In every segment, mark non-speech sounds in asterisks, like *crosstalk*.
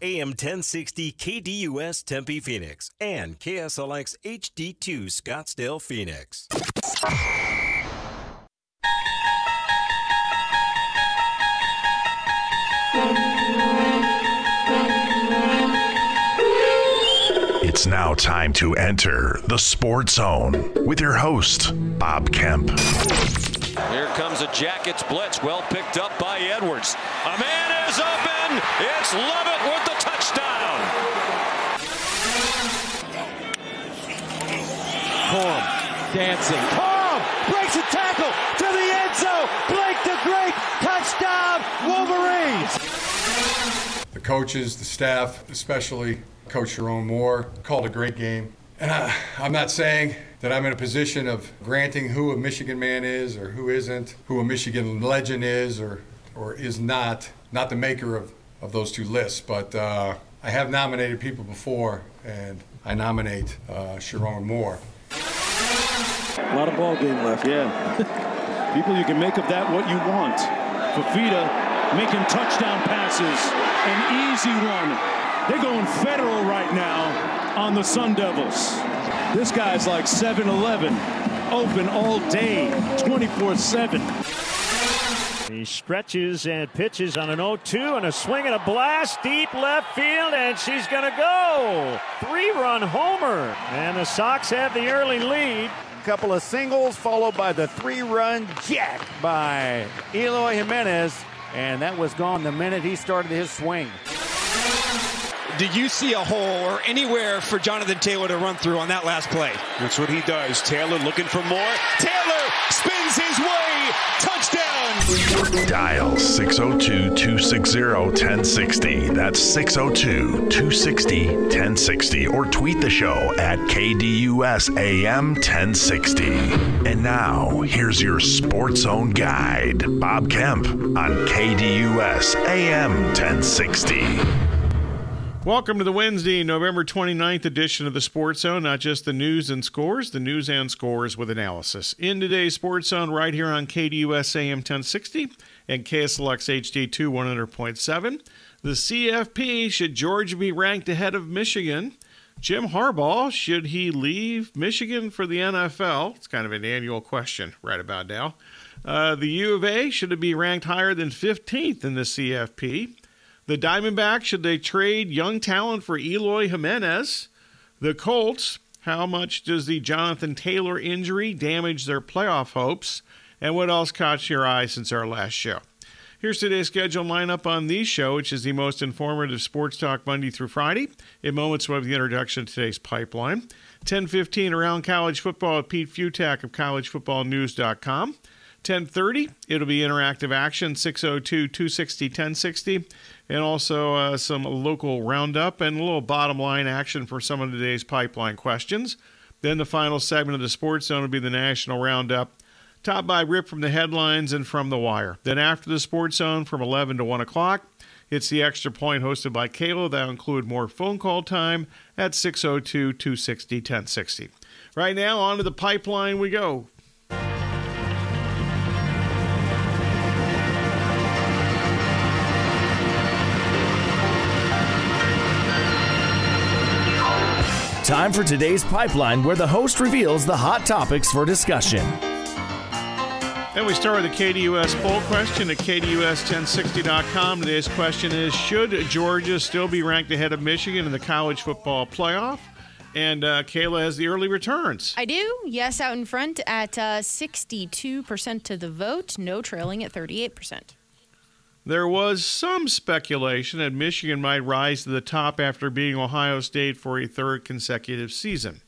AM 1060 KDUS Tempe Phoenix and KSLX HD2 Scottsdale Phoenix. It's now time to enter the Sports Zone with your host, Bob Kemp. Here comes a Jackets blitz, well picked up by Edwards. A man is open. It's Levitt with the touchdown. Corum dancing. Corum breaks a tackle to the end zone. Blake the Great touchdown Wolverines. The coaches, the staff, especially Coach Sherrone Moore, called a great game. And I, I'm not saying that I'm in a position of granting who a Michigan man is or who isn't, who a Michigan legend is or, or is not, not the maker of, of those two lists. But uh, I have nominated people before, and I nominate uh, Sherrone Moore. A lot of ball game left, yeah. *laughs* People, you can make of that what you want. Fifita making touchdown passes, an easy one. They're going federal right now on the Sun Devils. This guy's like 7-Eleven, open all day, 24-7. He stretches and pitches on an 0-2 and a swing and a blast deep left field, and she's going to go. Three-run homer, and the Sox have the early lead. A couple of singles followed by the three-run jack by Eloy Jimenez, and that was gone the minute he started his swing. Did you see a hole or anywhere for Jonathan Taylor to run through on that last play? That's what he does. Taylor looking for more. Taylor spins his way. Dial 602 260 1060. That's 602 260 1060. Or tweet the show at KDUS AM 1060. And now, here's your Sports Zone guide, Bob Kemp on KDUS AM 1060. Welcome to the Wednesday, November 29th edition of the Sports Zone. Not just the news and scores, the news and scores with analysis. In today's Sports Zone, right here on KDUS AM 1060 and KSLX HD2 100.7. The CFP, should Georgia be ranked ahead of Michigan? Jim Harbaugh, should he leave Michigan for the NFL? It's kind of an annual question right about now. Uh, the U of A, should it be ranked higher than 15th in the CFP? The Diamondbacks, should they trade young talent for Eloy Jimenez? The Colts, how much does the Jonathan Taylor injury damage their playoff hopes? And what else caught your eye since our last show? Here's today's schedule lineup on the show, which is the most informative sports talk Monday through Friday. In moments, we'll have the introduction to today's pipeline. 10:15 around college football with Pete Fiutak of collegefootballnews.com. 10:30, it'll be interactive action 602-260-1060 and also uh, some local roundup and a little bottom line action for some of today's pipeline questions. Then the final segment of the Sports Zone will be the national roundup, topped by Rip from the headlines and from the wire. Then after the Sports Zone from 11 to 1 o'clock, it's the Extra Point hosted by Kayla. That'll include more phone call time at 602 260 1060. Right now, onto the pipeline we go. Time for today's pipeline, where the host reveals the hot topics for discussion. And we start with the KDUS poll question at KDUS1060.com. Today's question is Should Georgia still be ranked ahead of Michigan in the college football playoff? And uh, Kayla has the early returns. I do. Yes, out in front at uh, 62% to the vote, no trailing at 38%. There was some speculation that Michigan might rise to the top after beating Ohio State for a third consecutive season.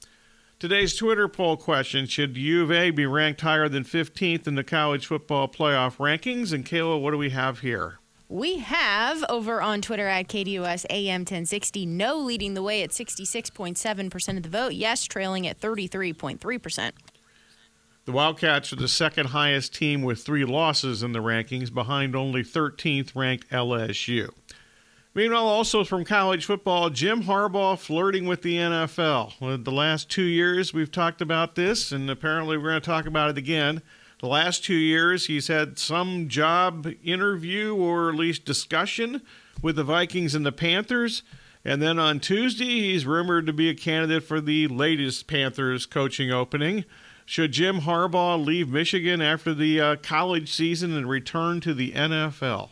Today's Twitter poll question Should U of A be ranked higher than 15th in the college football playoff rankings? And Kayla, what do we have here? We have over on Twitter at KDUS AM 1060, no leading the way at 66.7% of the vote, yes trailing at 33.3%. The Wildcats are the second highest team with three losses in the rankings, behind only 13th ranked LSU. Meanwhile, also from college football, Jim Harbaugh flirting with the NFL. The last two years, we've talked about this, and apparently we're going to talk about it again. The last two years, he's had some job interview or at least discussion with the Vikings and the Panthers. And then on Tuesday, he's rumored to be a candidate for the latest Panthers coaching opening. Should Jim Harbaugh leave Michigan after the uh, college season and return to the NFL?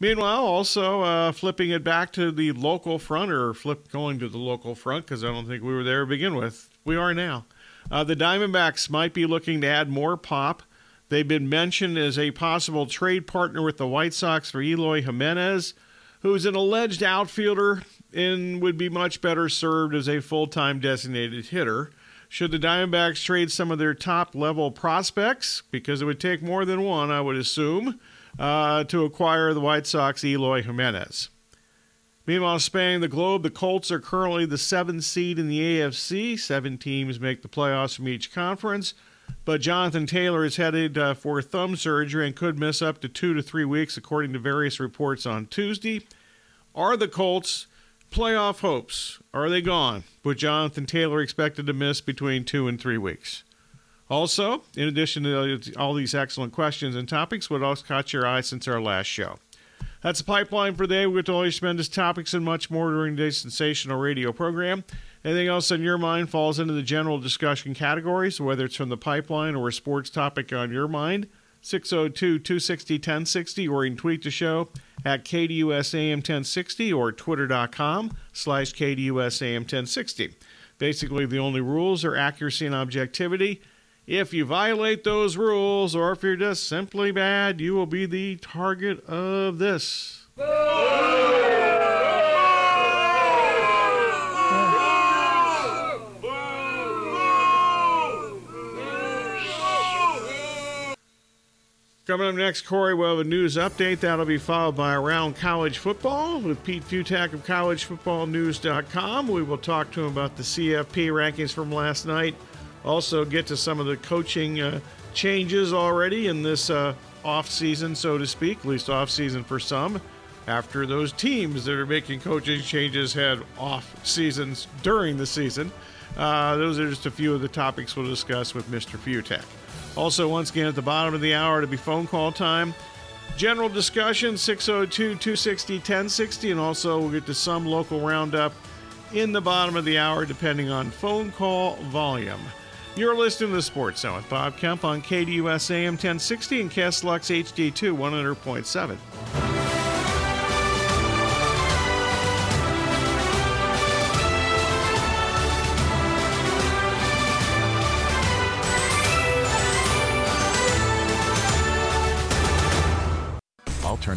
Meanwhile, also uh, flipping it back to the local front, or flip going to the local front, because I don't think we were there to begin with. We are now. Uh, the Diamondbacks might be looking to add more pop. They've been mentioned as a possible trade partner with the White Sox for Eloy Jimenez, who's an alleged outfielder and would be much better served as a full time designated hitter. Should the Diamondbacks trade some of their top level prospects, because it would take more than one, I would assume, uh, to acquire the White Sox Eloy Jimenez? Meanwhile, spanning the globe, the Colts are currently the seventh seed in the AFC. Seven teams make the playoffs from each conference. But Jonathan Taylor is headed uh, for thumb surgery and could miss up to two to three weeks, according to various reports on Tuesday. Are the Colts playoff hopes? Are they gone? With Jonathan Taylor expected to miss between two and three weeks. Also, in addition to all these excellent questions and topics, what else caught your eye since our last show? That's the pipeline for today day. We'll get to all these tremendous topics and much more during today's sensational radio program. Anything else on your mind falls into the general discussion categories, whether it's from the pipeline or a sports topic on your mind. 602 260 1060, or you can tweet the show at KDUSAM 1060 or twitter.com slash KDUSAM 1060. Basically, the only rules are accuracy and objectivity. If you violate those rules, or if you're just simply bad, you will be the target of this. Coming up next, Corey we'll have a news update. That'll be followed by Around College Football with Pete Fiutak of CollegeFootballNews.com. We will talk to him about the CFP rankings from last night. Also, get to some of the coaching uh, changes already in this uh, off season, so to speak, at least off season for some. After those teams that are making coaching changes had off seasons during the season. Uh, those are just a few of the topics we'll discuss with Mr. Fiutak. Also, once again, at the bottom of the hour to be phone call time. General discussion 602 260 1060, and also we'll get to some local roundup in the bottom of the hour depending on phone call volume. You're listening to the Sports Zone with Bob Kemp on KDUS AM 1060 and KSLX HD2 100.7.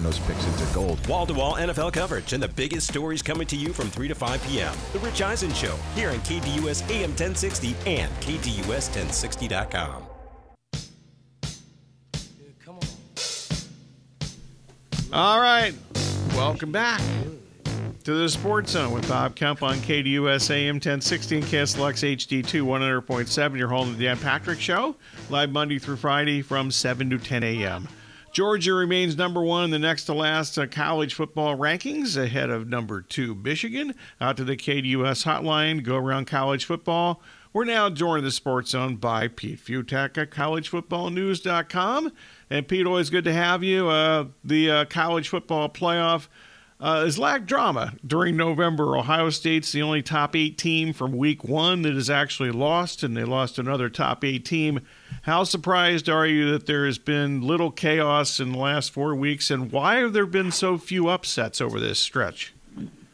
those picks into gold. Wall to wall NFL coverage and the biggest stories coming to you from 3 to 5 p.m. The Rich Eisen Show here on KDUS AM 1060 and KDUS1060.com. All right. Welcome back to the Sports Zone with Bob Kemp on KDUS AM 1060 and KSLX HD2 100.7. You're home to the Dan Patrick Show, live Monday through Friday from 7 to 10 a.m. Georgia remains number one in the next to last uh, college football rankings, ahead of number two Michigan. Out to the KDUS hotline, go around college football. We're now joined in the Sports Zone by Pete Fiutak at collegefootballnews.com. And Pete, always good to have you. Uh, the uh, college football playoff uh, is lack drama during November. Ohio State's the only top eight team from week one that has actually lost, and they lost another top eight team. How surprised are you that there has been little chaos in the last four weeks, and why have there been so few upsets over this stretch?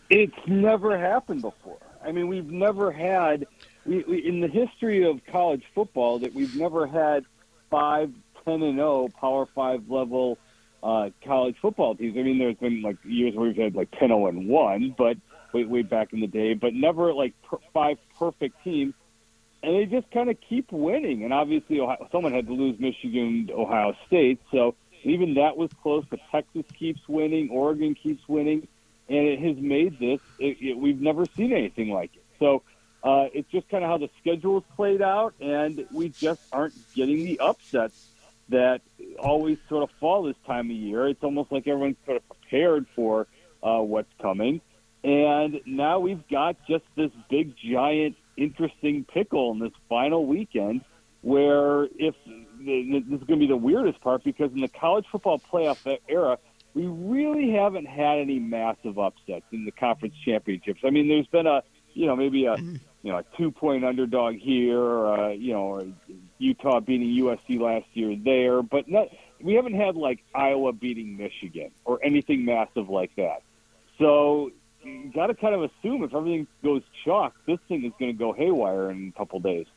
It's never happened before. I mean, we've never had, we, we, in the history of college football, that we've never had five, 10 and 0 Power Five level uh, college football teams. I mean, there's been like years where we've had like 10 0 and 1, but way, way back in the day, but never like per- five perfect teams. And they just kind of keep winning. And obviously, Ohio, someone had to lose Michigan to Ohio State. So even that was close. But Texas keeps winning. Oregon keeps winning. And it has made this, it, it, we've never seen anything like it. So uh, it's just kind of how the schedule's played out. And we just aren't getting the upsets that always sort of fall this time of year. It's almost like everyone's sort of prepared for uh, what's coming. And now we've got just this big, giant, interesting pickle in this final weekend where if this is going to be the weirdest part because in the college football playoff era, we really haven't had any massive upsets in the conference championships. I mean, there's been a, you know, maybe a, you know, a two point underdog here, or, uh, you know, or Utah beating USC last year there, but not, we haven't had like Iowa beating Michigan or anything massive like that. So you got to kind of assume if everything goes chalk, this thing is going to go haywire in a couple days.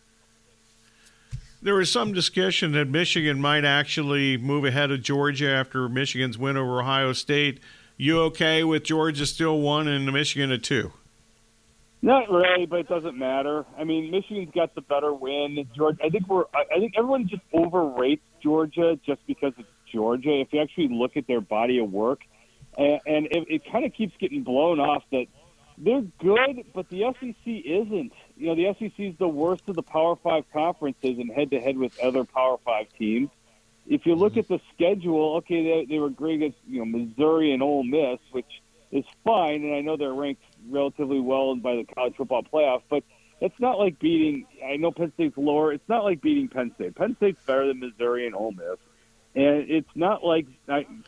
There was some discussion that Michigan might actually move ahead of Georgia after Michigan's win over Ohio State. You okay with Georgia still one and Michigan a two? Not really, but it doesn't matter. I mean, Michigan's got the better win. Georgia, I think we're. I think everyone just overrates Georgia just because it's Georgia. If you actually look at their body of work, and, and it, it kind of keeps getting blown off that they're good, but the SEC isn't. You know, the SEC is the worst of the Power Five conferences and head to head with other Power Five teams. If you look mm-hmm. at the schedule, okay, they, they were great against you know Missouri and Ole Miss, which is fine, and I know they're ranked relatively well by the college football playoff, but it's not like beating. I know Penn State's lower. It's not like beating Penn State. Penn State's better than Missouri and Ole Miss, and it's not like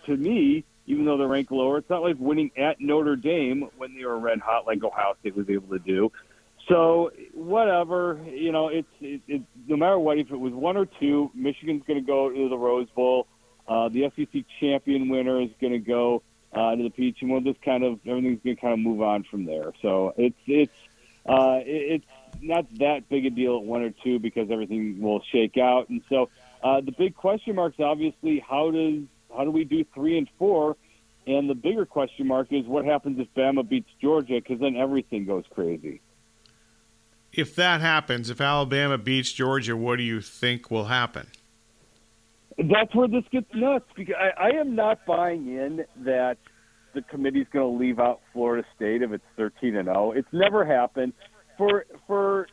to me even though they're ranked lower. It's not like winning at Notre Dame when they were red hot, like Ohio State was able to do. So whatever, you know, it's it, it, no matter what. If it was one or two, Michigan's going to go to the Rose Bowl. Uh, the SEC champion winner is going to go uh, to the Peach, and we'll just kind of everything's going to kind of move on from there. So it's it's uh, it, it's not that big a deal at one or two because everything will shake out. And so uh, the big question marks, obviously, how does how do we do three and four? And the bigger question mark is what happens if Bama beats Georgia? Because then everything goes crazy. If that happens, if Alabama beats Georgia, what do you think will happen? That's where this gets nuts because I, I am not buying in that the committee's going to leave out Florida State if it's thirteen and zero. It's never happened. For for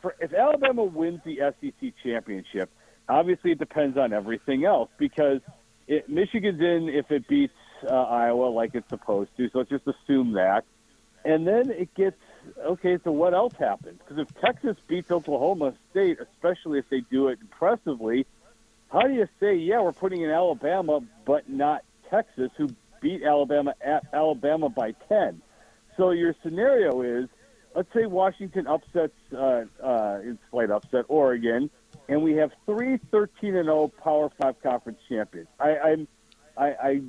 for if Alabama wins the SEC championship, obviously it depends on everything else because it, Michigan's in if it beats uh, Iowa like it's supposed to. So let's just assume that, and then it gets okay. So what else happens? Because if Texas beats Oklahoma State, especially if they do it impressively, how do you say yeah we're putting in Alabama but not Texas, who beat Alabama at Alabama by ten? So your scenario is, let's say Washington upsets uh, uh, in slight upset Oregon and we have three 13 and 0 Power Five conference champions. I, I'm, I, I,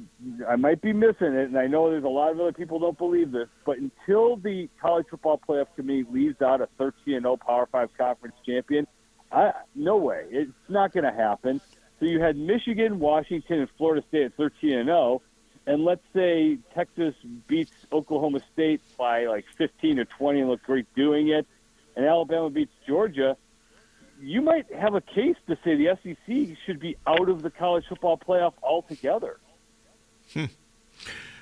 I might be missing it, and I know there's a lot of other people don't believe this, but until the college football playoff committee leaves out a 13 and 0 Power Five conference champion, I, no way, it's not going to happen. So you had Michigan, Washington, and Florida State at 13 and 0, and let's say Texas beats Oklahoma State by like 15 or 20 and look great doing it, and Alabama beats Georgia you might have a case to say the SEC should be out of the college football playoff altogether. Hmm.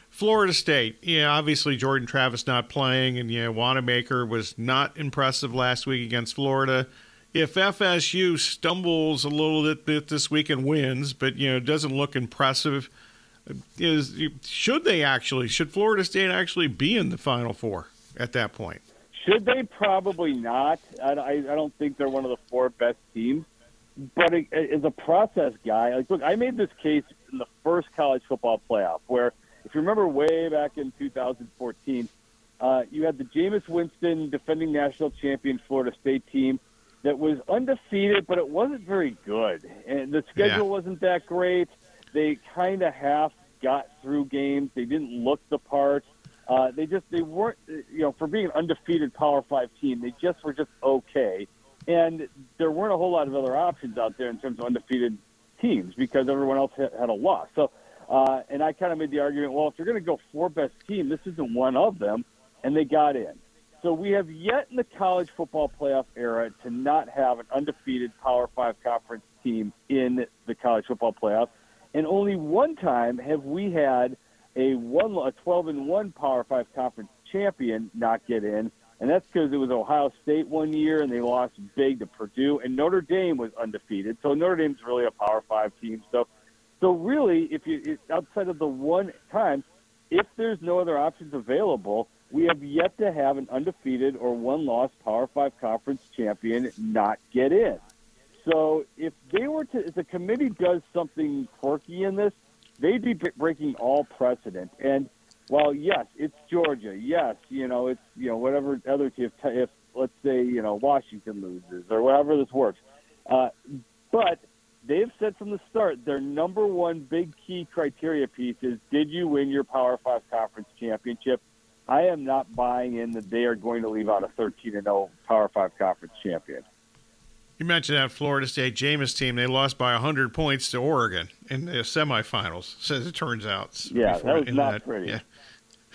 Florida State, yeah, obviously Jordan Travis not playing, and yeah, Rodemaker was not impressive last week against Florida. If FSU stumbles a little bit this week and wins, but you know doesn't look impressive, is should they actually should Florida State actually be in the Final Four at that point? Should they? Probably not. I, I, don't think they're one of the four best teams. But as a process guy, like, look, I made this case in the first college football playoff where, if you remember way back in 2014, uh, you had the Jameis Winston defending national champion Florida State team that was undefeated, but it wasn't very good. And the schedule yeah. wasn't that great. They kind of half got through games. They didn't look the part. Uh, they just they weren't you know for being an undefeated Power Five team, they just were just okay, and there weren't a whole lot of other options out there in terms of undefeated teams because everyone else had, a loss. So, uh, and I kind of made the argument, well, if you're going to go four best team, this isn't one of them, and they got in. So we have yet in the college football playoff era to not have an undefeated Power Five conference team in the college football playoff, and only one time have we had a one a 12 and one Power Five conference champion not get in, and that's because it was Ohio State one year and they lost big to Purdue, and Notre Dame was undefeated. So Notre Dame's really a Power Five team. So, so really, if you outside of the one time, if there's no other options available, we have yet to have an undefeated or one loss Power Five conference champion not get in. So if they were to, if the committee does something quirky in this, they'd be breaking all precedent. And while yes, it's Georgia, yes, you know, it's you know whatever other if, if let's say you know Washington loses or whatever this works, uh, but they've said from the start their number one big key criteria piece is did you win your Power Five conference championship? I am not buying in that they are going to leave out a 13 and 0 Power Five conference champion. You mentioned that Florida State Jameis team. They lost by 100 points to Oregon in the semifinals, as it turns out. Yeah, that was not that, pretty. Yeah.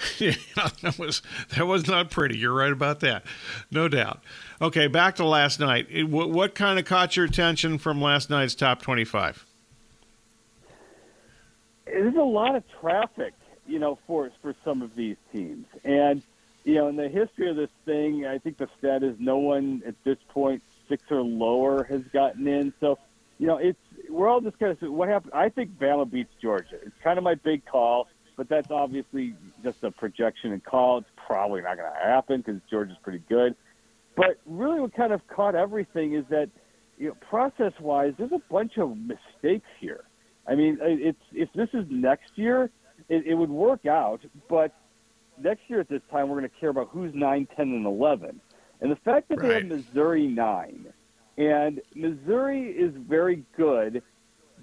*laughs* yeah, that was that was not pretty. You're right about that, no doubt. Okay, back to last night. It, what, what kind of caught your attention from last night's top 25? There's a lot of traffic, you know, for for some of these teams, and you know, in the history of this thing, I think the stat is no one at this point six or lower has gotten in. So, you know, it's we're all just kind of what happened. I think Bama beats Georgia. It's kind of my big call, but that's obviously just a projection and call. It's probably not going to happen because Georgia's pretty good. But really, what kind of caught everything is that, you know, process-wise, there's a bunch of mistakes here. I mean, it's if this is next year, it, it would work out. But next year at this time, we're going to care about who's nine, ten, and eleven. And the fact that right. they have Missouri nine, and Missouri is very good,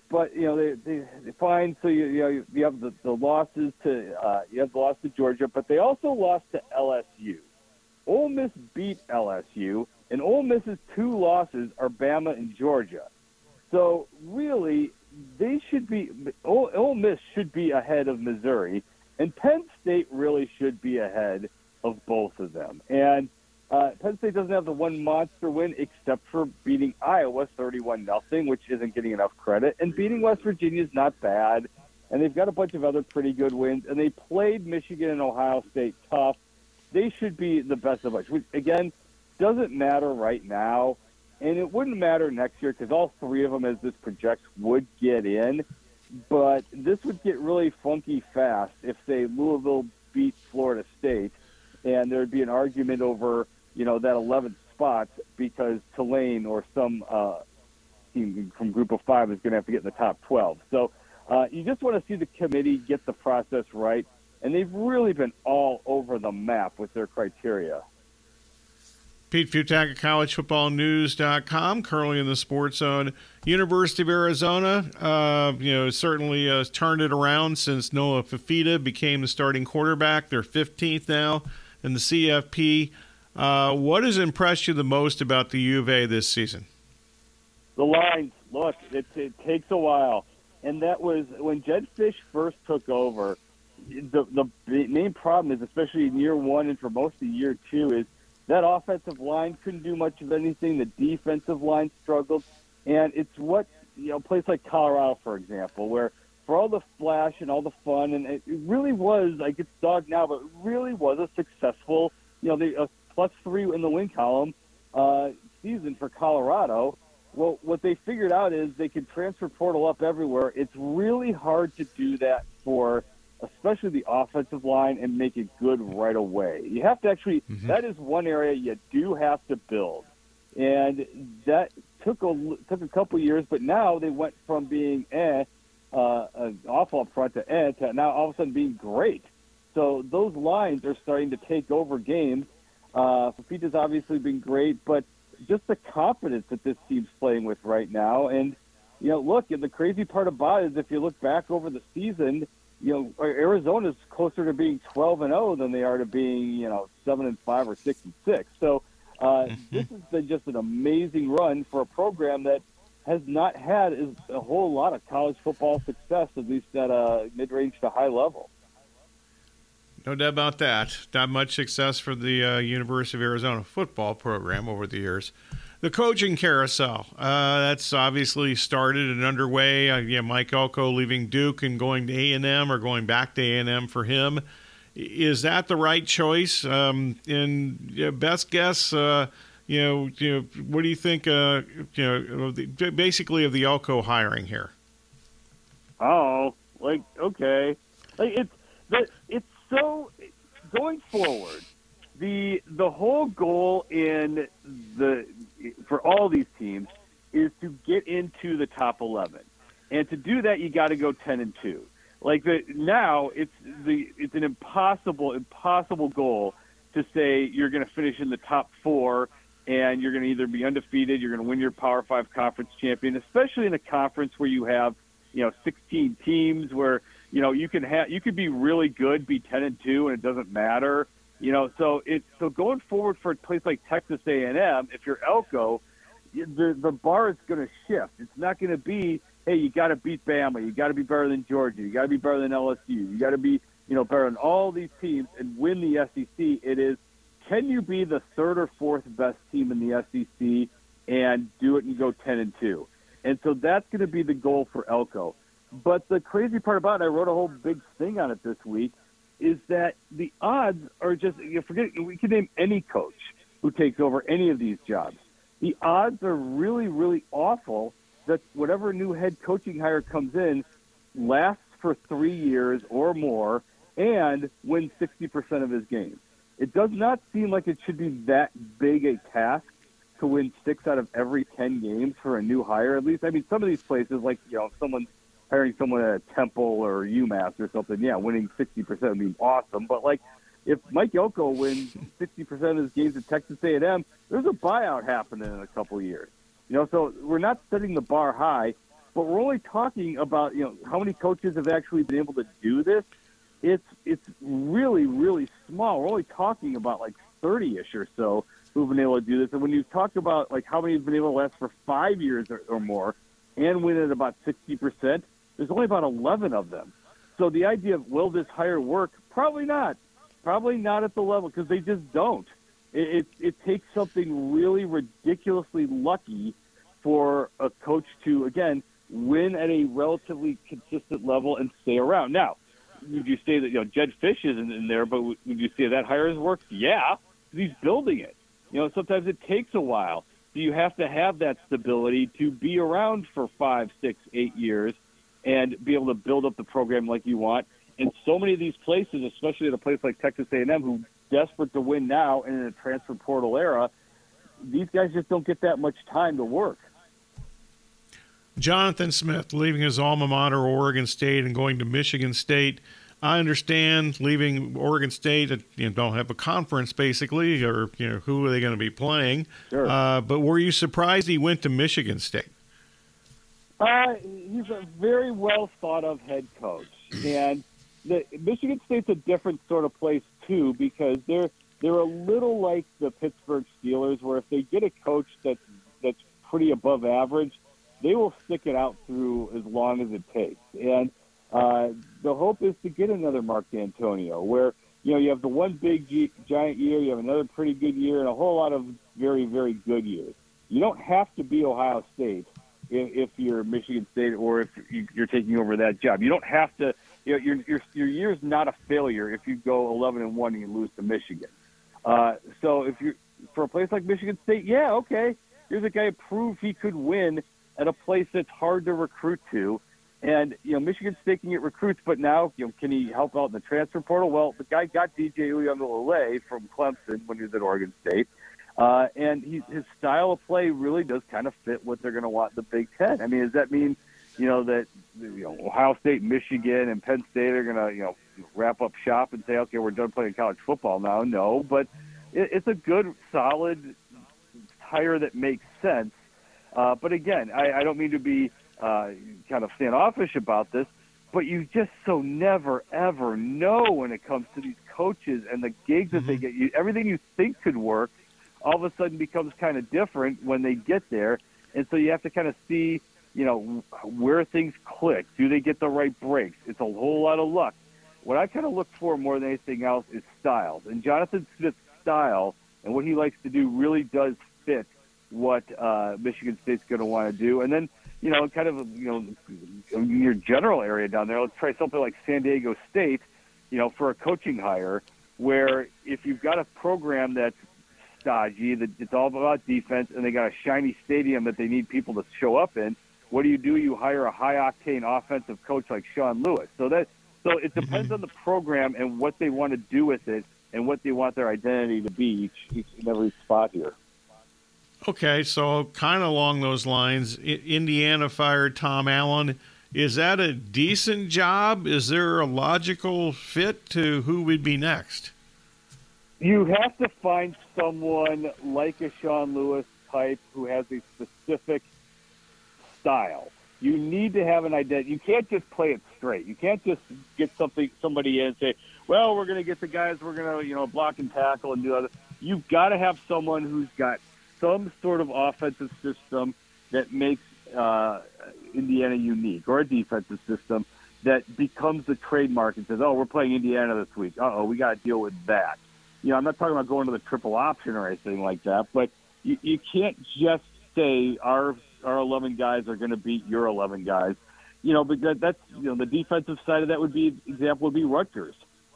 but you know they they, they find so you you, know, you have the, the losses to uh, you have the loss to Georgia, but they also lost to LSU. Ole Miss beat LSU, and Ole Miss's two losses are Bama and Georgia. So really, they should be Ole, Ole Miss should be ahead of Missouri, and Penn State really should be ahead of both of them. And uh, Penn State doesn't have the one monster win except for beating Iowa 31 nothing, which isn't getting enough credit. And beating West Virginia is not bad. And they've got a bunch of other pretty good wins. And they played Michigan and Ohio State tough. They should be the best of us. Which, again, doesn't matter right now. And it wouldn't matter next year because all three of them, as this projects, would get in. But this would get really funky fast if, say, Louisville beats Florida State. And there'd be an argument over you know, that 11th spot because Tulane or some uh, team from Group of Five is going to have to get in the top 12. So uh, you just want to see the committee get the process right, and they've really been all over the map with their criteria. Pete Fiutak at collegefootballnews.com, currently in the sports zone. University of Arizona, uh, you know, certainly uh, turned it around since Noah Fifita became the starting quarterback. They're 15th now in the CFP. Uh, what has impressed you the most about the U of A this season? The lines. Look, it, it takes a while, and that was when Jedd Fisch first took over. The, the main problem is, especially in year one and for most of year two, is that offensive line couldn't do much of anything. The defensive line struggled, and it's what you know, place like Colorado, for example, where for all the flash and all the fun, and it really was like it's dog now, but it really was a successful, you know, the, a plus three in the win column uh, season for Colorado. Well, what they figured out is they could transfer portal up everywhere. It's really hard to do that for especially the offensive line and make it good right away. You have to actually mm-hmm. that is one area you do have to build. And that took a took a couple years, but now they went from being eh uh, awful up front to eh to now all of a sudden being great. So those lines are starting to take over games uh, Fifita's obviously been great, but just the confidence that this team's playing with right now. And, you know, look, and the crazy part about it is if you look back over the season, you know, Arizona's closer to being 12 and 0 than they are to being, you know, 7 and 5 or 6 and 6. So uh, mm-hmm. this has been just an amazing run for a program that has not had a whole lot of college football success, at least at a mid range to high level. No doubt about that. Not much success for the uh, University of Arizona football program over the years. The coaching carousel, uh, that's obviously started and underway. Uh, yeah, Mike Elko leaving Duke and going to A&M or going back to A&M for him. Is that the right choice? Um, and yeah, best guess, uh, you know, you know, what do you think? Uh, you know, basically of the Elko hiring here. Oh, like okay, like it's it's so going forward, the the whole goal in the for all these teams is to get into the top 11. And to do that, you got to go 10 and 2. Like the now, it's the it's an impossible, impossible goal to say you're going to finish in the top four and you're going to either be undefeated, you're going to win your Power Five conference champion, especially in a conference where you have you know 16 teams where you know you can have you could be really good, be 10 and two, and it doesn't matter. You know, so it's so going forward for a place like Texas A&M, if you're Elko, the the bar is going to shift. It's not going to be hey, you got to beat Bama, you got to be better than Georgia, you got to be better than LSU, you got to be you know better than all these teams and win the SEC. It is can you be the third or fourth best team in the SEC and do it and go 10 and 2? And so that's going to be the goal for Elko. But the crazy part about it, I wrote a whole big thing on it this week, is that the odds are just, you forget, we can name any coach who takes over any of these jobs. The odds are really, really awful that whatever new head coaching hire comes in lasts for three years or more and wins 60% of his games. It does not seem like it should be that big a task to win six out of every 10 games for a new hire. At least, I mean, some of these places, like, you know, someone hiring someone at a Temple or UMass or something, yeah, winning 60% would be awesome. But, like, if Mike Elko wins *laughs* 60% of his games at Texas A&M, there's a buyout happening in a couple of years. You know, so we're not setting the bar high, but we're only talking about, you know, how many coaches have actually been able to do this it's it's really really small. We're only talking about like thirty ish or so who've been able to do this. And when you talk about like how many have been able to last for five years or, or more and win at about sixty percent, there's only about eleven of them. So the idea of will this hire work? Probably not. Probably not at the level because they just don't. It, it it takes something really ridiculously lucky for a coach to again win at a relatively consistent level and stay around. Now, would you say that you know Jedd Fisch isn't in there, but would you say that hire hires works? Yeah, he's building it. You know, sometimes it takes a while. So you have to have that stability to be around for five, six, eight years, and be able to build up the program like you want. And so many of these places, especially at a place like Texas A&M, who desperate to win now in a transfer portal era, these guys just don't get that much time to work. Jonathan Smith leaving his alma mater, Oregon State, and going to Michigan State. I understand leaving Oregon State, you know, don't have a conference basically, or you know, who are they going to be playing? Sure. Uh, but were you surprised he went to Michigan State? Uh, he's a very well thought of head coach, and the Michigan State's a different sort of place too because they're they're a little like the Pittsburgh Steelers, where if they get a coach that's that's pretty above average, they will stick it out through as long as it takes. And uh, the hope is to get another Mark Dantonio, where you know you have the one big giant year, you have another pretty good year, and a whole lot of very very good years. You don't have to be Ohio State if, you're Michigan State or if you're taking over that job. You don't have to. You know, your your your year's not a failure if you go 11 and one and you lose to Michigan. Uh, so if you're for a place like Michigan State, yeah, okay. Here's a guy who proved he could win at a place that's hard to recruit to. And you know, Michigan State can get recruits, but now you know, can he help out in the transfer portal? Well, the guy got DJ Uiagalelei from Clemson when he was at Oregon State, and he, his style of play really does kind of fit what they're going to want the Big Ten. I mean, does that mean you know that you know Ohio State, Michigan, and Penn State are going to you know wrap up shop and say, okay, we're done playing college football now? No, but it, it's a good, solid hire that makes sense uh, but again, I, I don't mean to be uh, kind of standoffish about this, but you just so never ever know when it comes to these coaches and the gigs mm-hmm. that they mm-hmm. get. You, everything you think could work, all of a sudden becomes kind of different when they get there, and so you have to kind of see, you know, where things click. Do they get the right breaks? It's a whole lot of luck. What I kind of look for more than anything else is styles, and Jonathan Smith's style and what he likes to do really does fit what uh, Michigan State's going to want to do, and then you know, kind of you know, your general area down there, let's try something like San Diego State, you know, for a coaching hire, where if you've got a program that's that it's all about defense, and they got a shiny stadium that they need people to show up in. What do you do? You hire a high octane offensive coach like Sean Lewis. So that so it depends mm-hmm. on the program and what they want to do with it and what they want their identity to be each, each and every spot here. Okay, so kind of along those lines, Indiana fired Tom Allen. Is that a decent job? Is there a logical fit to who would be next? You have to find someone like a Sean Lewis type who has a specific style. You need to have an identity. You can't just play it straight. You can't just get something somebody in and say, "Well, we're going to get the guys. We're going to you know block and tackle and do other." You've got to have someone who's got some sort of offensive system that makes uh, Indiana unique, or a defensive system that becomes the trademark and says, "Oh, we're playing Indiana this week. Uh oh, we got to deal with that." You know, I'm not talking about going to the triple option or anything like that, but you, you can't just say our our 11 guys are going to beat your 11 guys. You know, because that's you know the defensive side of that would be example would be Rutgers,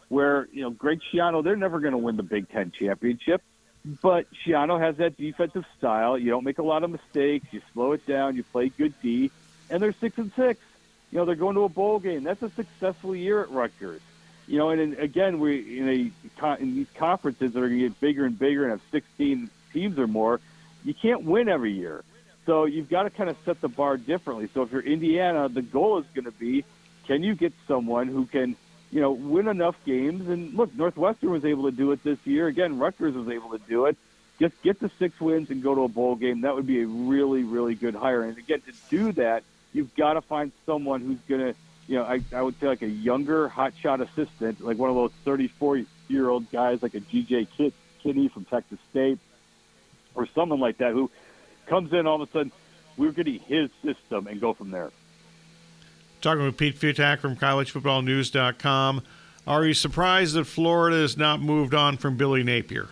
where you know Greg Schiano they're never going to win the Big Ten championship, but Schiano has that defensive style. You don't make a lot of mistakes. You slow it down. You play good D, and they're six and six. You know they're going to a bowl game. That's a successful year at Rutgers. You know, and, and again, we in a in these conferences that are going to get bigger and bigger and have 16 teams or more. You can't win every year. So you've got to kind of set the bar differently. So if you're Indiana, the goal is going to be, can you get someone who can, you know, win enough games? And look, Northwestern was able to do it this year. Again, Rutgers was able to do it. Just get the six wins and go to a bowl game. That would be a really, really good hire. And again, to do that, you've got to find someone who's going to, you know, I, I would say like a younger hotshot assistant, like one of those 34 year old guys, like a GJ Kit, Kinne from Texas State, or someone like that who comes in all of a sudden, we're getting his system and go from there. Talking with Pete Fiutak from collegefootballnews.com. Are you surprised that Florida has not moved on from Billy Napier?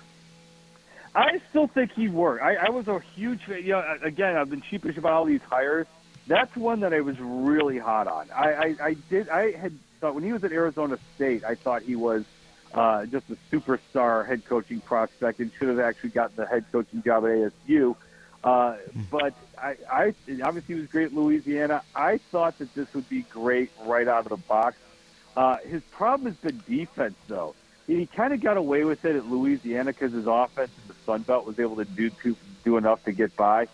I still think he worked. I, I was a huge, you know, again, I've been sheepish about all these hires. That's one that I was really hot on. I, I, I did, I had thought when he was at Arizona State, I thought he was uh, just a superstar head coaching prospect and should have actually gotten the head coaching job at ASU. Uh, but I, I obviously he was great at Louisiana. I thought that this would be great right out of the box. Uh, his problem has been defense, though. He kind of got away with it at Louisiana because his offense in the Sun Belt was able to do to, do enough to get by.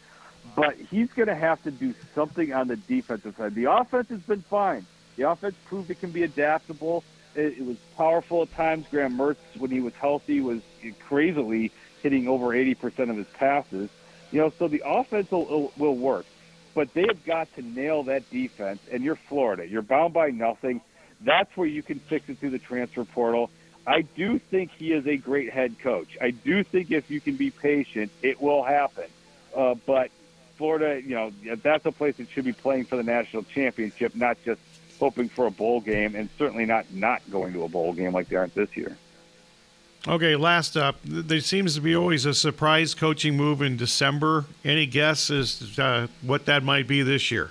But he's going to have to do something on the defensive side. The offense has been fine. The offense proved it can be adaptable. It, it was powerful at times. Graham Mertz, when he was healthy, was crazily hitting over 80% of his passes. You know, so the offense will, will work, but they have got to nail that defense. And you're Florida. You're bound by nothing. That's where you can fix it through the transfer portal. I do think he is a great head coach. I do think if you can be patient, it will happen. Uh, but Florida, you know, that's a place that should be playing for the national championship, not just hoping for a bowl game, and certainly not not going to a bowl game like they aren't this year. Okay, last up, there seems to be always a surprise coaching move in December. Any guess as uh, what that might be this year?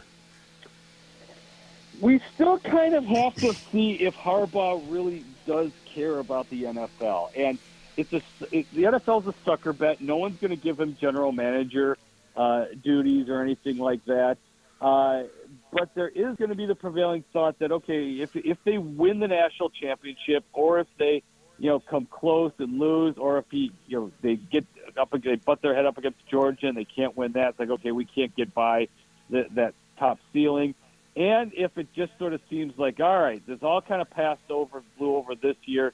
We still kind of have to *laughs* see if Harbaugh really does care about the NFL, and it's a it, the NFL's a sucker bet. No one's going to give him general manager uh, duties or anything like that. Uh, but there is going to be the prevailing thought that okay, if if they win the national championship or if they you know, come close and lose, or if he, you know, they get up, they butt their head up against Georgia and they can't win that. It's like, okay, we can't get by the, that top ceiling. And if it just sort of seems like, all right, this all kind of passed over, blew over this year,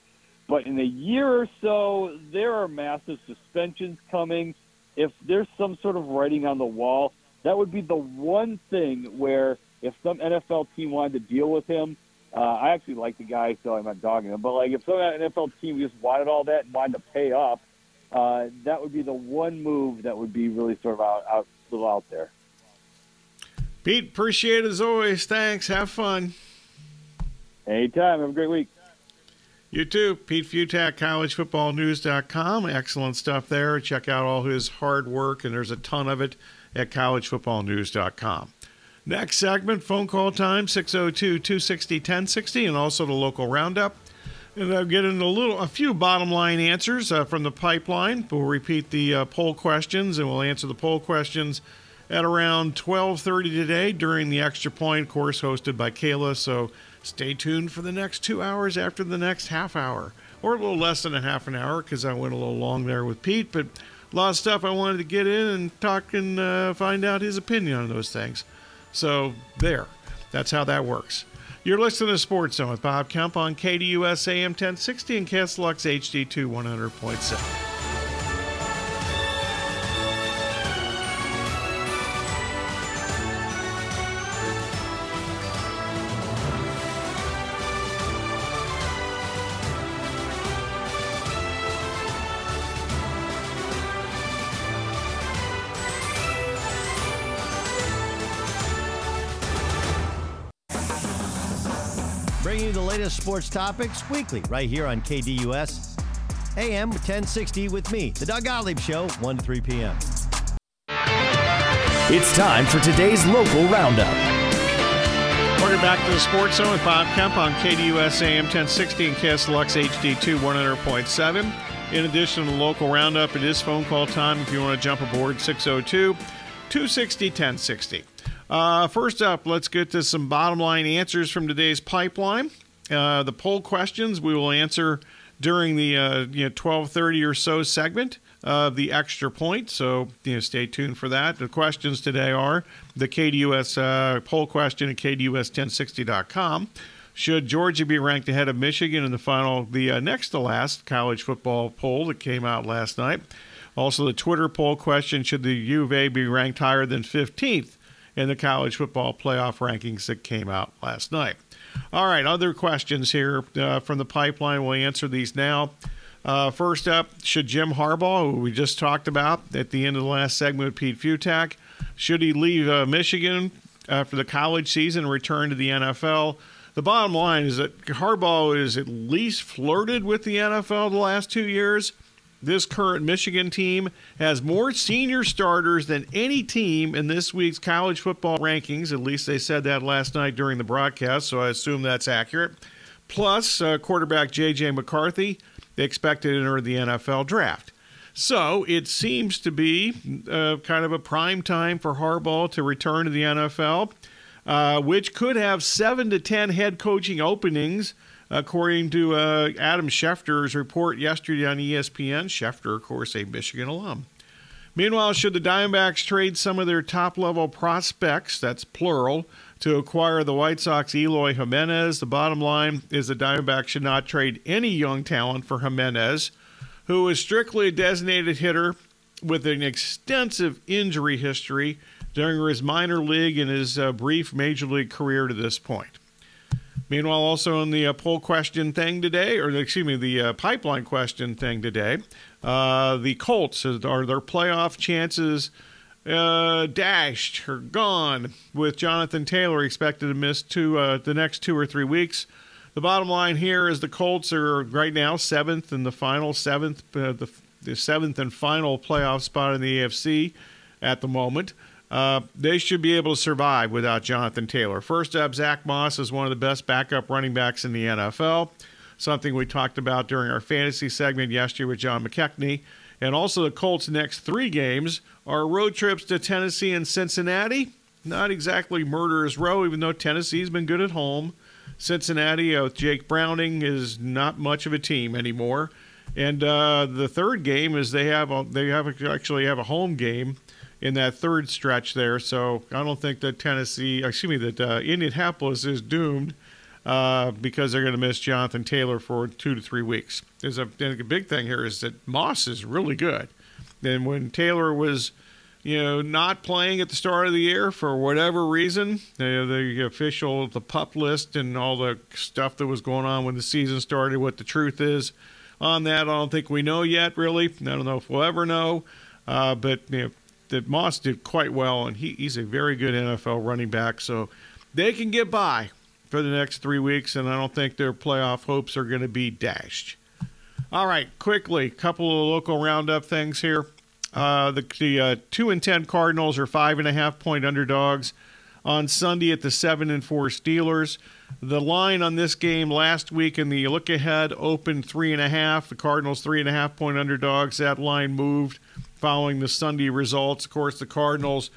but in a year or so, there are massive suspensions coming. If there's some sort of writing on the wall, that would be the one thing where if some NFL team wanted to deal with him, uh, I actually like the guy, so I'm not dogging him. But like, if some NFL team just wanted all that and wanted to pay up, uh, that would be the one move that would be really sort of out, out, little out there. Pete, appreciate it as always. Thanks. Have fun. Anytime. Have a great week. You too. Pete Fiutak, collegefootballnews.com. Excellent stuff there. Check out all his hard work, and there's a ton of it at collegefootballnews.com. Next segment, phone call time 602 260 1060, and also the local roundup. And I'll get into a little, a few bottom line answers uh, from the pipeline. We'll repeat the uh, poll questions, and we'll answer the poll questions at around 12:30 today during the Extra Point course hosted by Kayla. So stay tuned for the next two hours after the next half hour, or a little less than a half an hour because I went a little long there with Pete. But a lot of stuff I wanted to get in and talk and uh, find out his opinion on those things. So there. That's how that works. You're listening to Sports Zone with Bob Kemp on KDUS AM 1060 and KSLX HD2 100.7. latest sports topics weekly right here on KDUS AM 1060 with me, the Doug Gottlieb Show, 1 to 3 p.m. It's time for today's local roundup. Welcome back to the Sports Zone with Bob Kemp on KDUS AM 1060 and KSLX HD2 100.7. In addition to the local roundup, it is phone call time if you want to jump aboard 602 260 1060. Uh, first up, let's get to some bottom line answers from today's pipeline. Uh, the poll questions we will answer during the uh, you know 12:30 or so segment of the extra point. So you know, stay tuned for that. The questions today are the KDUS uh, poll question at KDUS1060.com. Should Georgia be ranked ahead of Michigan in the final, the uh, next to last college football poll that came out last night? Also, the Twitter poll question: Should the U of A be ranked higher than 15th? in the college football playoff rankings that came out last night. All right, other questions here uh, from the pipeline. We'll answer these now. Uh, first up, should Jim Harbaugh, who we just talked about at the end of the last segment with Pete Fiutak, should he leave uh, Michigan after the college season and return to the NFL? The bottom line is that Harbaugh is at least flirted with the NFL the last two years this current Michigan team has more senior starters than any team in this week's college football rankings. At least they said that last night during the broadcast, so I assume that's accurate. Plus, uh, quarterback J.J. McCarthy, expected to enter the NFL draft. So it seems to be uh, kind of a prime time for Harbaugh to return to the NFL, uh, which could have seven to ten head coaching openings according to uh, Adam Schefter's report yesterday on ESPN. Schefter, of course, a Michigan alum. Meanwhile, should the Diamondbacks trade some of their top level prospects, that's plural, to acquire the White Sox Eloy Jimenez? The bottom line is the Diamondbacks should not trade any young talent for Jimenez, who is strictly a designated hitter with an extensive injury history during his minor league and his uh, brief major league career to this point. Meanwhile, also in the uh, poll question thing today, or excuse me, the uh, pipeline question thing today, uh, the Colts are their playoff chances uh, dashed or gone with Jonathan Taylor expected to miss two uh, the next two or three weeks. The bottom line here is the Colts are right now seventh in the final seventh, uh, the, the seventh and final playoff spot in the AFC at the moment. Uh, they should be able to survive without Jonathan Taylor. First up, Zach Moss is one of the best backup running backs in the NFL, something we talked about during our fantasy segment yesterday with John McKechnie. And also, the Colts' next three games are road trips to Tennessee and Cincinnati. Not exactly murderer's row, even though Tennessee's been good at home. Cincinnati uh, with Jake Browning is not much of a team anymore. And uh, the third game is they have a, they have a, actually have a home game in that third stretch there. So I don't think that Tennessee, excuse me, that uh, Indianapolis is doomed uh, because they're going to miss Jonathan Taylor for two to three weeks. There's a, a big thing here is that Moss is really good. And when Taylor was, you know, not playing at the start of the year for whatever reason, the, the official, the pup list, and all the stuff that was going on when the season started, what the truth is on that, I don't think we know yet, really. I don't know if we'll ever know. Uh, but you know, that Moss did quite well, and he, he's a very good NFL running back. So they can get by for the next three weeks, and I don't think their playoff hopes are going to be dashed. All right, quickly, couple of local roundup things here. Uh, the the uh, two and ten Cardinals are five and a half point underdogs on Sunday at the seven and four Steelers. The line on this game last week in the look ahead opened three and a half. The Cardinals three and a half point underdogs. That line moved following the Sunday results. Of course, the Cardinals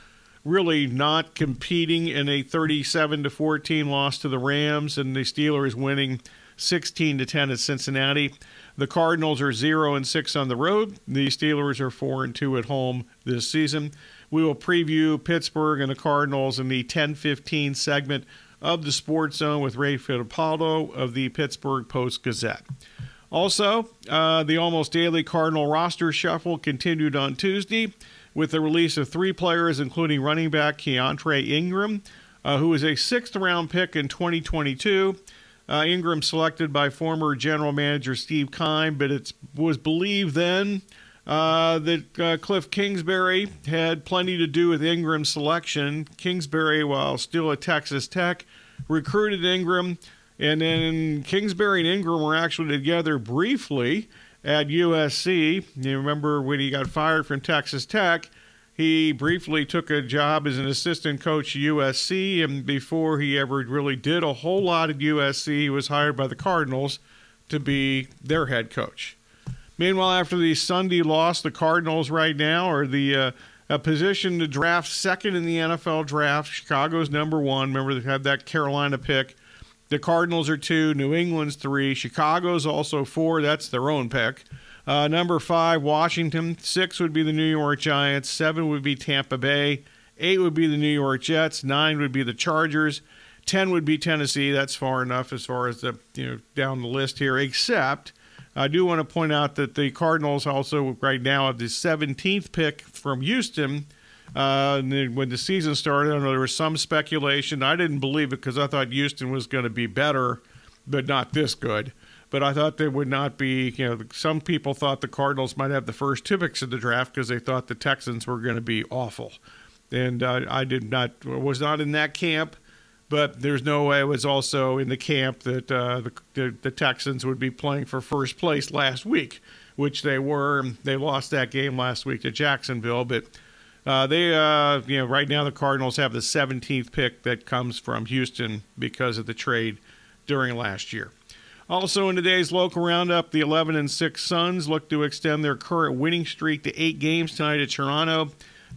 really not competing in a 37 to 14 loss to the Rams, and the Steelers winning 16 to 10 at Cincinnati. The Cardinals are 0 and 6 on the road. The Steelers are 4 and 2 at home this season. We will preview Pittsburgh and the Cardinals in the 10-15 segment of the Sports Zone with Ray Fittipaldo of the Pittsburgh Post Gazette. Also, uh, the almost daily Cardinal roster shuffle continued on Tuesday with the release of three players, including running back Keaontay Ingram, uh, who was a sixth round pick in 2022. Uh, Ingram selected by former general manager Steve Keim, but it was believed then uh, that uh, Cliff Kingsbury had plenty to do with Ingram's selection. Kingsbury, while still at Texas Tech, recruited Ingram, and then Kingsbury and Ingram were actually together briefly at USC. You remember when he got fired from Texas Tech? He briefly took a job as an assistant coach at USC, and before he ever really did a whole lot at USC, he was hired by the Cardinals to be their head coach. Meanwhile, after the Sunday loss, the Cardinals right now are the uh, a position to draft second in the NFL draft. Chicago's number one. Remember, they had that Carolina pick. The Cardinals are two. New England's three. Chicago's also four. That's their own pick. Uh, number five, Washington. Six would be the New York Giants. Seven would be Tampa Bay. Eight would be the New York Jets. Nine would be the Chargers. Ten would be Tennessee. That's far enough as far as the you know down the list here. Except I do want to point out that the Cardinals also right now have the 17th pick from Houston. Uh, when the season started, I know there was some speculation. I didn't believe it because I thought Houston was going to be better, but not this good. But I thought they would not be. You know, some people thought the Cardinals might have the first two picks of the draft because they thought the Texans were going to be awful, and uh, I did not was not in that camp but there's no way I was also in the camp that uh, the, the, the, Texans would be playing for first place last week, which they were. They lost that game last week to Jacksonville, but uh, they, uh, you know, right now the Cardinals have the 17th pick that comes from Houston because of the trade during last year. Also, in today's local roundup, the 11 and 6 Suns look to extend their current winning streak to eight games tonight at Toronto.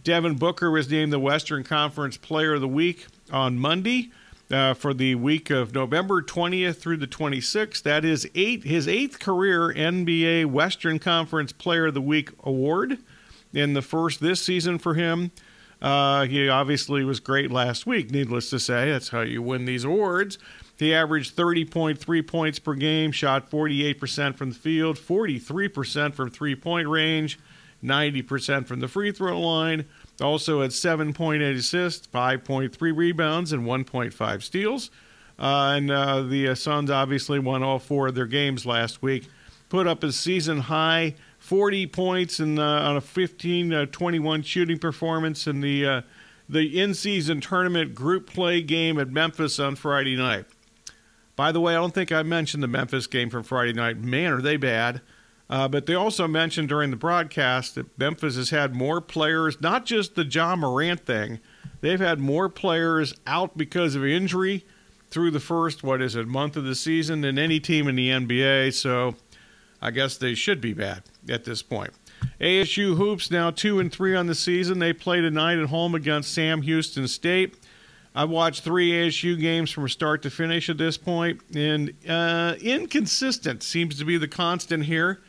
Devin Booker was named the Western Conference Player of the Week on Monday uh, for the week of November 20th through the 26th. That is eight his eighth career NBA Western Conference Player of the Week award, in the first this season for him. Uh, he obviously was great last week, needless to say. That's how you win these awards. He averaged 30.3 points per game, shot 48% from the field, 43% from three point range, 90% from the free throw line. Also had 7.8 assists, 5.3 rebounds, and 1.5 steals. Uh, and uh, the Suns obviously won all four of their games last week. Put up a season high 40 points in, uh, on a 15 uh, 21 shooting performance in the, uh, the in season tournament group play game at Memphis on Friday night. By the way, I don't think I mentioned the Memphis game from Friday night. Man, are they bad. Uh, but they also mentioned during the broadcast that Memphis has had more players, not just the Ja Morant thing, they've had more players out because of injury through the first, what is it, month of the season than any team in the NBA. So I guess they should be bad at this point. ASU hoops now two and three on the season. They play tonight at home against Sam Houston State. I've watched three ASU games from start to finish at this point, and uh, inconsistent seems to be the constant here.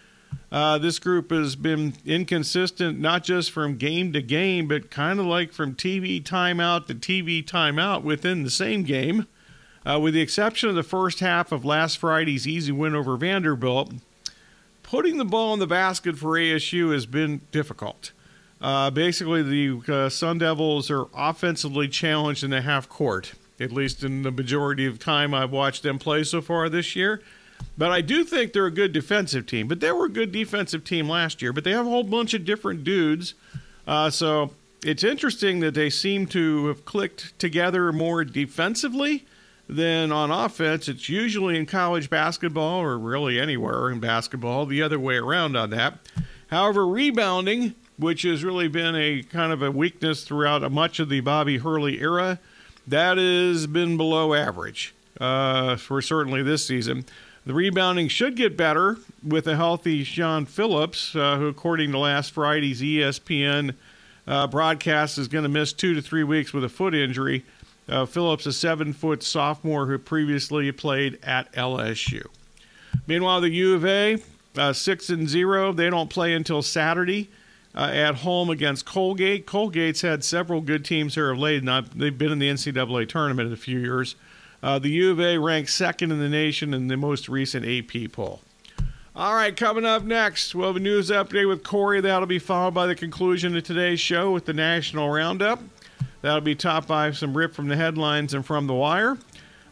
Uh, this group has been inconsistent, not just from game to game, but kind of like from TV timeout to TV timeout within the same game. Uh, with the exception of the first half of last Friday's easy win over Vanderbilt, putting the ball in the basket for ASU has been difficult. Uh, basically, the uh, Sun Devils are offensively challenged in the half court, at least in the majority of time I've watched them play so far this year. But I do think they're a good defensive team. But they were a good defensive team last year. But they have a whole bunch of different dudes. Uh, so it's interesting that they seem to have clicked together more defensively than on offense. It's usually in college basketball or really anywhere in basketball the other way around on that. However, rebounding, which has really been a kind of a weakness throughout much of the Bobby Hurley era, that has been below average uh, for certainly this season. The rebounding should get better with a healthy Shawn Phillips, uh, who, according to last Friday's ESPN uh, broadcast, is going to miss two to three weeks with a foot injury. Uh, Phillips, a seven foot sophomore who previously played at LSU. Meanwhile, the U of A, uh, six and zero, they don't play until Saturday. Uh, at home against Colgate. Colgate's had several good teams here of late. Not they've been in the NCAA tournament in a few years. Uh, the U of A ranked second in the nation in the most recent AP poll. All right, coming up next, we'll have a news update with Corey. That'll be followed by the conclusion of today's show with the National Roundup. That'll be top five, some rip from the headlines and from the wire.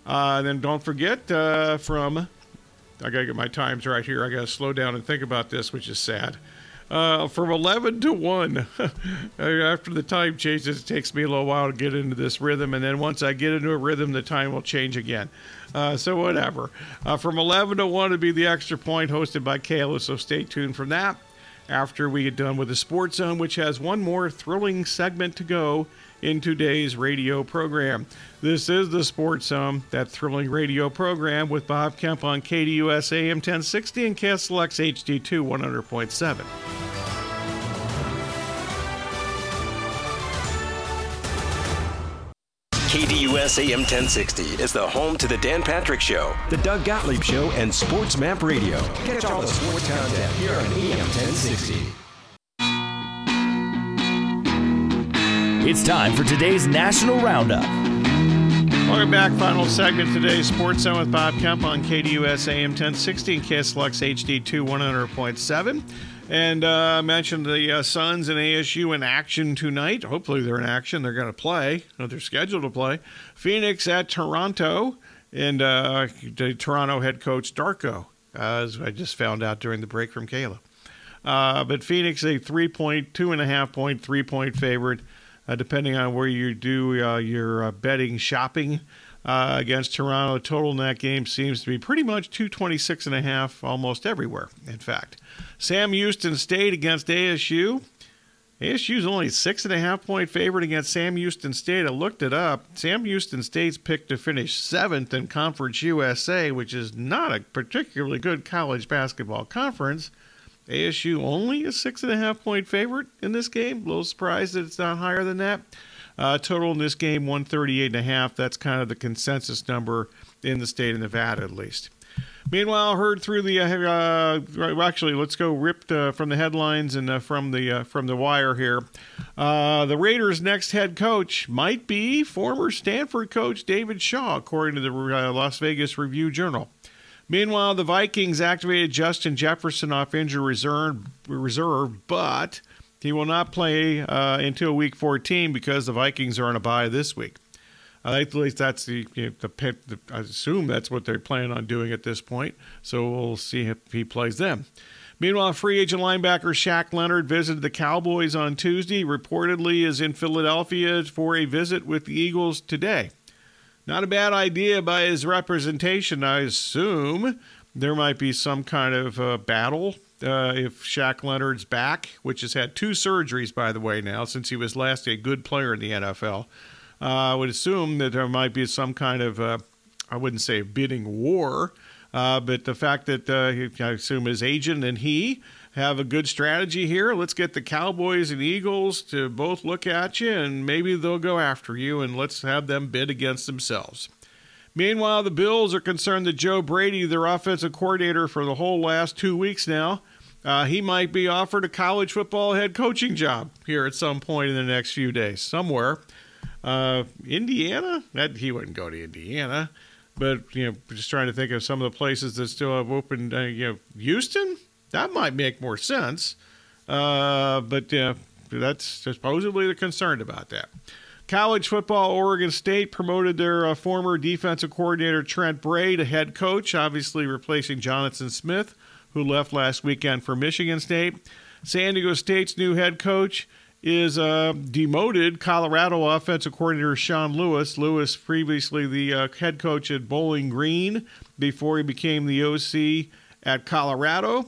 Uh, then don't forget uh, from, I gotta get my times right here. I gotta slow down and think about this, which is sad. Uh, from 11 to 1. *laughs* After the time changes, it takes me a little while to get into this rhythm, and then once I get into a rhythm, the time will change again. Uh, so, whatever. Uh, from 11 to 1 to be the extra point hosted by Kayla, so stay tuned for that. After we get done with the Sports Zone, which has one more thrilling segment to go in today's radio program. This is the Sports Zone, that thrilling radio program with Bob Kemp on KDUS AM 1060 and KSLX HD2 100.7. KDUS AM 1060 is the home to the Dan Patrick Show, the Doug Gottlieb Show, and Sports Map Radio. Catch all the sports content here on AM 1060. It's time for today's National Roundup. Welcome back. Final segment today, Sports Zone with Bob Kemp on KDUS AM 1060 and KSLX HD2 100.7. And uh, mentioned the uh, Suns and ASU in action tonight. Hopefully, they're in action. They're going to play. They're scheduled to play. Phoenix at Toronto, and uh, the Toronto head coach Darko, as I just found out during the break from Kayla. Uh, but Phoenix a three point, two and a half point, three point favorite, depending on where you do uh, your betting shopping. Uh, against Toronto. Total in that game seems to be pretty much 226 and a half almost everywhere, in fact. Sam Houston State against ASU. ASU's only six and a half point favorite against Sam Houston State. I looked it up. Sam Houston State's picked to finish seventh in Conference USA, which is not a particularly good college basketball conference. ASU only a six and a half point favorite in this game. A little surprised that it's not higher than that. Uh, total in this game, 138 and a half. That's kind of the consensus number in the state of Nevada, at least. Meanwhile, heard through the uh, uh, actually, let's go ripped uh, from the headlines and uh, from the uh, from the wire here. Uh, the Raiders' next head coach might be former Stanford coach David Shaw, according to the Las Vegas Review Journal. Meanwhile, the Vikings activated Justin Jefferson off injury reserve, reserve but he will not play until Week 14 because the Vikings are on a bye this week. Uh, at least that's the, you know, the, the, I assume that's what they plan on doing at this point. So we'll see if he plays them. Meanwhile, free agent linebacker Shaq Leonard visited the Cowboys on Tuesday. Reportedly, is in Philadelphia for a visit with the Eagles today. Not a bad idea by his representation, I assume. There might be some kind of uh, battle uh, if Shaq Leonard's back, which has had two surgeries, by the way, now since he was last a good player in the NFL. Uh, I would assume that there might be some kind of, uh, I wouldn't say bidding war, uh, but the fact that uh, I assume his agent and he have a good strategy here. Let's get the Cowboys and Eagles to both look at you, and maybe they'll go after you, and let's have them bid against themselves. Meanwhile, the Bills are concerned that Joe Brady, their offensive coordinator for the whole last two weeks now, uh, he might be offered a college football head coaching job here at some point in the next few days, somewhere. Uh, Indiana? That he wouldn't go to Indiana, but you know, just trying to think of some of the places that still have open. Uh, you know, Houston. That might make more sense. Uh, but uh, that's supposedly they're concerned about that. College football, Oregon State promoted their uh, former defensive coordinator Trent Bray to head coach, obviously replacing Jonathan Smith, who left last weekend for Michigan State. San Diego State's new head coach is uh, demoted Colorado offensive coordinator Sean Lewis. Lewis, previously the uh, head coach at Bowling Green, before he became the OC at Colorado.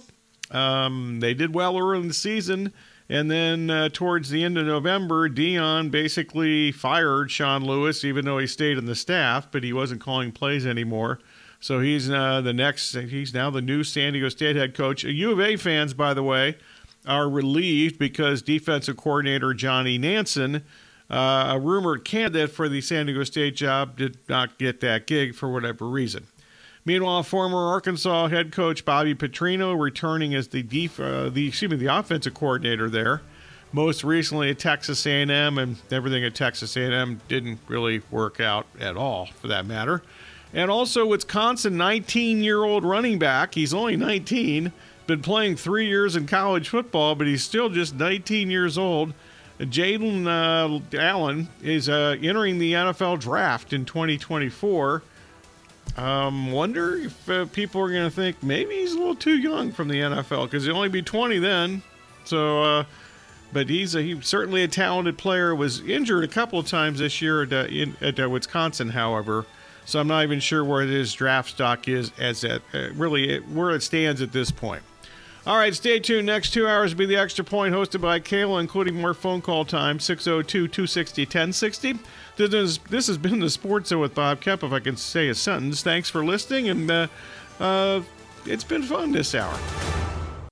Um, they did well early in the season, and then uh, towards the end of November, Deion basically fired Sean Lewis, even though he stayed in the staff, but he wasn't calling plays anymore. So he's uh, the next. He's now the new San Diego State head coach. U of A fans, by the way are relieved because defensive coordinator Johnny Nansen, uh, a rumored candidate for the San Diego State job, did not get that gig for whatever reason. Meanwhile, former Arkansas head coach Bobby Petrino returning as the def- uh, the excuse me the offensive coordinator there. Most recently at Texas A&M, and everything at Texas A&M didn't really work out at all, for that matter. And also, Wisconsin 19 year old running back. He's only 19, been playing three years in college football, but he's still just 19 years old. Jaden uh, Allen is uh, entering the NFL draft in 2024. Um, wonder if uh, people are going to think maybe he's a little too young from the NFL because he'll only be 20 then. So, uh, but he's a, he's certainly a talented player. Was injured a couple of times this year at, uh, in, at uh, Wisconsin, however. So I'm not even sure where his draft stock is as at uh, really where it stands at this point. All right, stay tuned. Next two hours will be the extra point hosted by Kayla, including more phone call time 602 260 1060. This, this has been the Sports Zone with Bob Kemp, if I can say a sentence. Thanks for listening, and uh, uh, it's been fun this hour.